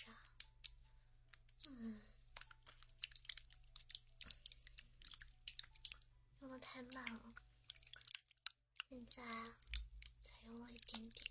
知道为啥？嗯，用的太慢了，现在才用了一点点。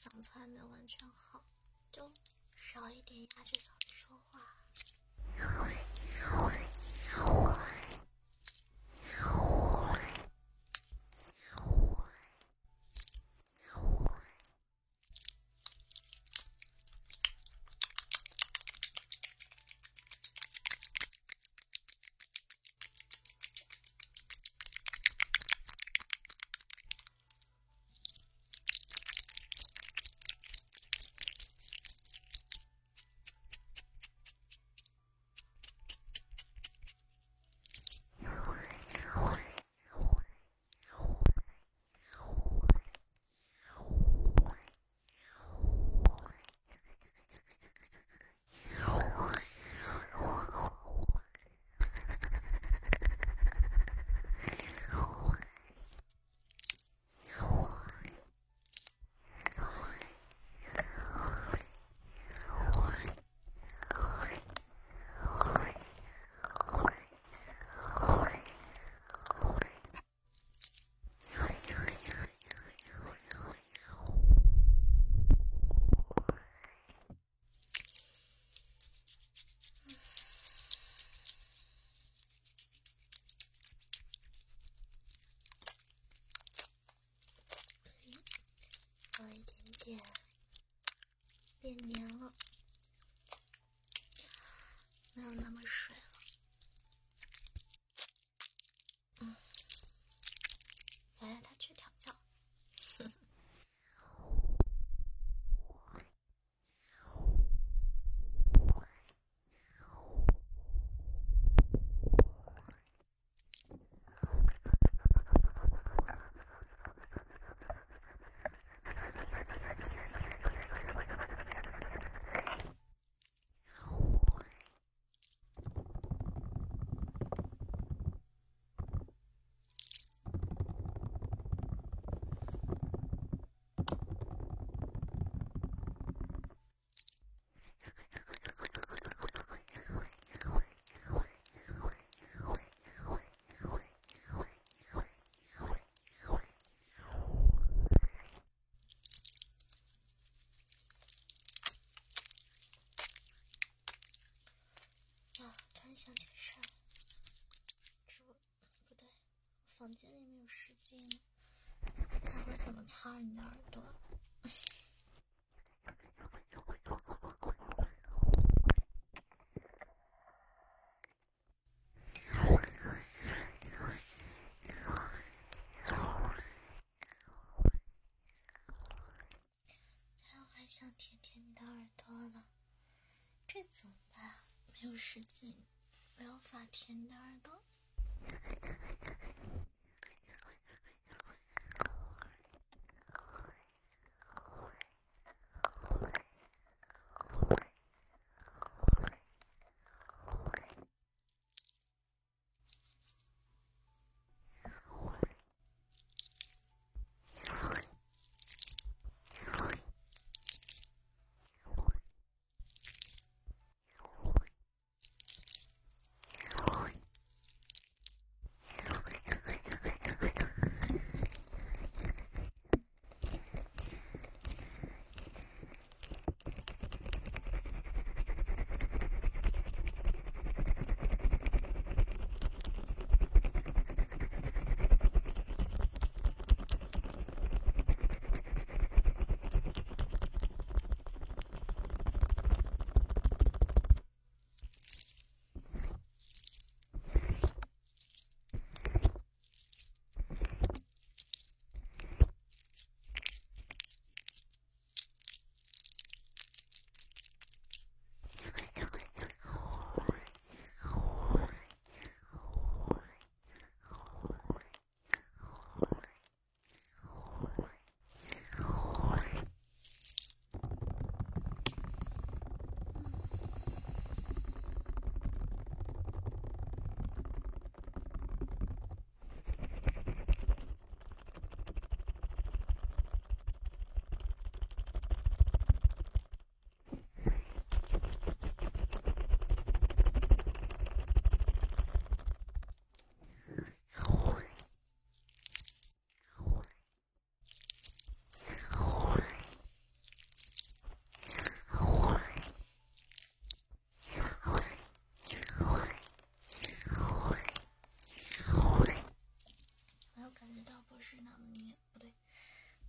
嗓子还没有完全好，就少一点压着嗓子说话。想起事儿，这不对，房间里没有湿巾，待会儿怎么擦你的耳朵？想舔舔你的耳朵了，这怎么办？没有湿巾，我要法甜的耳朵是那么黏。不对，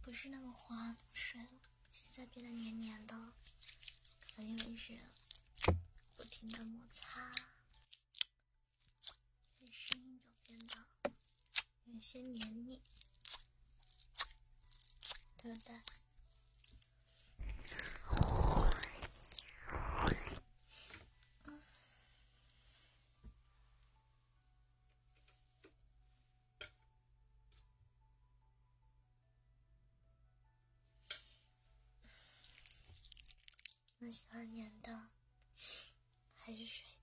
不是那么滑水了，现在变得黏黏的，可能因为是不停的摩擦，声音就变得有些黏腻，对不对？喜欢黏的，还是水？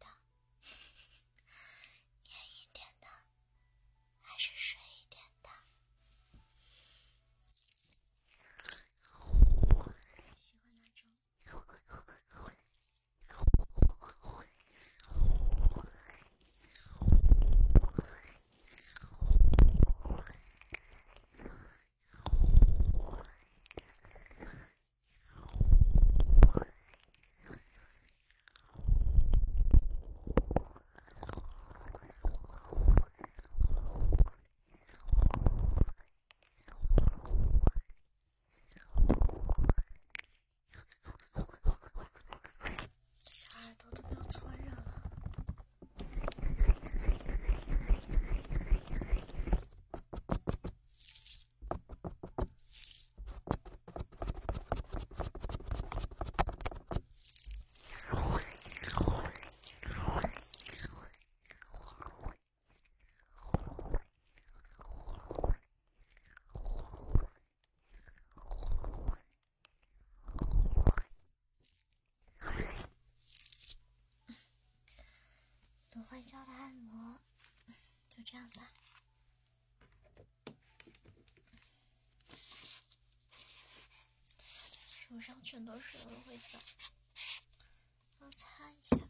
欢笑的按摩，就这样吧。手上全都是芦荟胶，要擦一下。